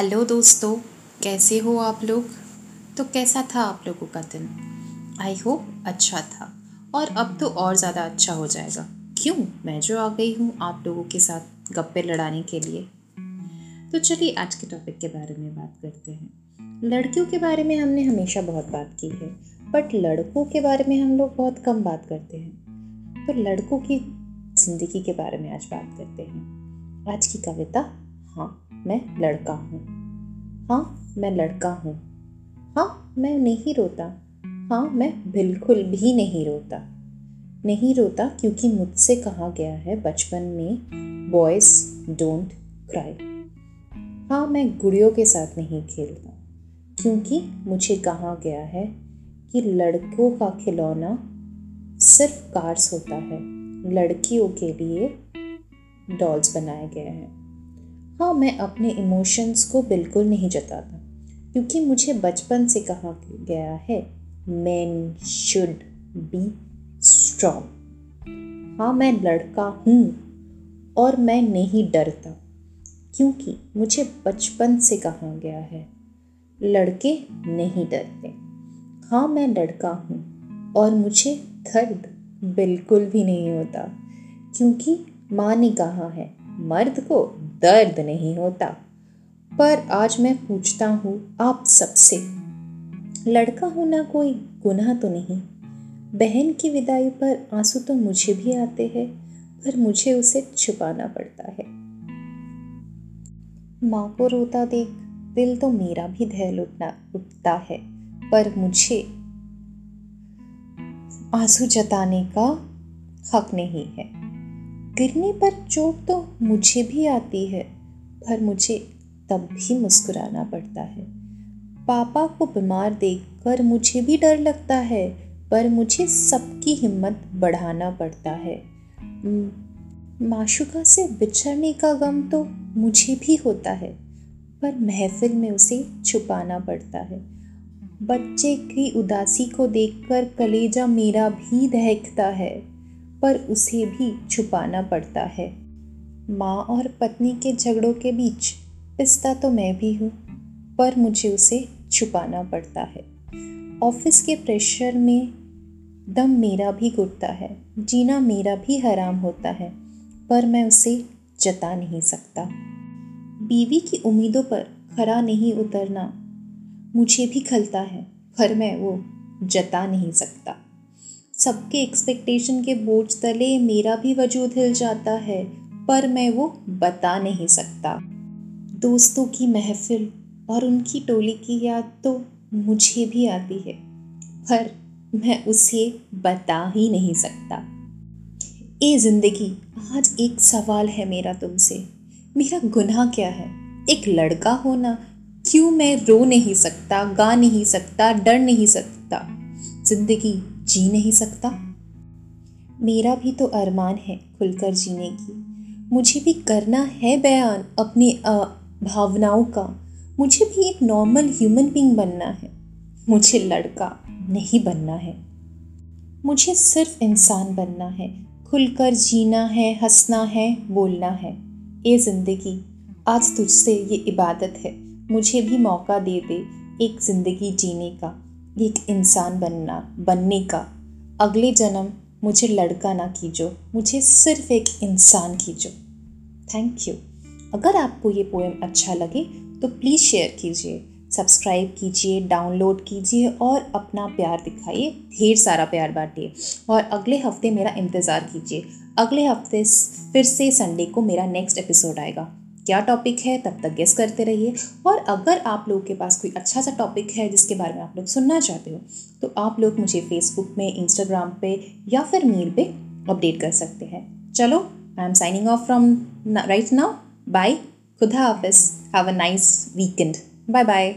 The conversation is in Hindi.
हेलो दोस्तों, कैसे हो आप लोग? तो कैसा था आप लोगों का दिन? आई होप अच्छा था। और अब तो और ज़्यादा अच्छा हो जाएगा। क्यों? मैं जो आ गई हूँ आप लोगों के साथ गप्पे लड़ाने के लिए। तो चलिए आज के टॉपिक के बारे में बात करते हैं। लड़कियों के बारे में हमने हमेशा बहुत बात की है बट लड़कों के बारे में हम लोग बहुत कम बात करते हैं। तो लड़कों की ज़िंदगी के बारे में आज बात करते हैं। आज की कविता? हाँ मैं लड़का हूँ। हाँ मैं लड़का हूँ। हाँ मैं नहीं रोता। हाँ मैं बिल्कुल भी नहीं रोता। नहीं रोता क्योंकि मुझसे कहा गया है, बचपन में बॉयज़ डोंट क्राई हाँ मैं गुड़ियों के साथ नहीं खेलता क्योंकि मुझे कहा गया है कि लड़कों का खिलौना सिर्फ़ कार्स होता है। लड़कियों के लिए डॉल्स बनाए गए हैं। हाँ मैं अपने इमोशंस को बिल्कुल नहीं जताता, क्योंकि मुझे बचपन से कहा गया है मैन शुड बी स्ट्रॉन्ग हाँ मैं लड़का हूँ और मैं नहीं डरता, क्योंकि मुझे बचपन से कहा गया है, लड़के नहीं डरते। हाँ मैं लड़का हूँ और मुझे दर्द बिल्कुल भी नहीं होता, क्योंकि माँ ने कहा है, मर्द को दर्द नहीं होता। पर आज मैं पूछता हूँ आप सबसे। लड़का होना कोई, गुनाह तो नहीं। बहन की विदाई पर आँसू तो मुझे भी आते हैं, पर मुझे उसे छुपाना पड़ता है। माँ को रोता देख, दिल तो मेरा भी धैल उठना, उठता है, पर मुझे आँसू जताने का हक नहीं है। गिरने पर चोट तो मुझे भी आती है, पर मुझे तब भी मुस्कुराना पड़ता है। पापा को बीमार देखकर मुझे भी डर लगता है, पर मुझे सबकी हिम्मत बढ़ाना पड़ता है। माशुका से बिछड़ने का गम तो मुझे भी होता है, पर महफिल में उसे छुपाना पड़ता है। बच्चे की उदासी को देखकर कलेजा मेरा भी दहकता है। पर उसे भी छुपाना पड़ता है। माँ और पत्नी के झगड़ों के बीच पिस्ता तो मैं भी हूँ, पर मुझे उसे छुपाना पड़ता है। ऑफ़िस के प्रेशर में दम मेरा भी घुटता है, जीना मेरा भी हराम होता है, पर मैं उसे जता नहीं सकता। बीवी की उम्मीदों पर खरा नहीं उतरना मुझे भी खलता है, पर मैं वो जता नहीं सकता। सबके एक्सपेक्टेशन के बोझ तले मेरा भी वजूद हिल जाता है, पर मैं वो बता नहीं सकता। दोस्तों की महफिल और उनकी टोली की याद तो मुझे भी आती है, पर मैं उसे बता ही नहीं सकता। ए ज़िंदगी, आज एक सवाल है मेरा तुमसे। मेरा गुनाह क्या है? एक लड़का होना, क्यों मैं रो नहीं सकता, गा नहीं सकता, डर नहीं सकता? ज़िंदगी जी नहीं सकता। मेरा भी तो अरमान है खुलकर जीने की। मुझे भी करना है बयान अपनी भावनाओं का। मुझे भी एक नॉर्मल ह्यूमन बींग बनना है। मुझे लड़का नहीं बनना है। मुझे सिर्फ़ इंसान बनना है। खुलकर जीना है, हंसना है, बोलना है। ये ज़िंदगी, आज तुझसे ये इबादत है। मुझे भी मौका दे दे एक ज़िंदगी जीने का। एक इंसान बनना, बनने का। अगले जन्म मुझे लड़का ना कीजो, मुझे सिर्फ़ एक इंसान कीजो। थैंक यू अगर आपको ये पोएम अच्छा लगे तो प्लीज़ शेयर कीजिए सब्सक्राइब कीजिए डाउनलोड कीजिए और अपना प्यार दिखाइए, ढेर सारा प्यार बांटिए। और अगले हफ़्ते मेरा इंतज़ार कीजिए। अगले हफ़्ते फिर से संडे को मेरा नेक्स्ट एपिसोड आएगा। क्या टॉपिक है, तब तक गेस करते रहिए। और अगर आप लोग के पास कोई अच्छा सा टॉपिक है जिसके बारे में आप लोग सुनना चाहते हो तो आप लोग मुझे फेसबुक में इंस्टाग्राम पे या फिर मेल पे अपडेट कर सकते हैं। चलो I am signing off from right now bye खुदा हाफिज. Have a nice weekend bye bye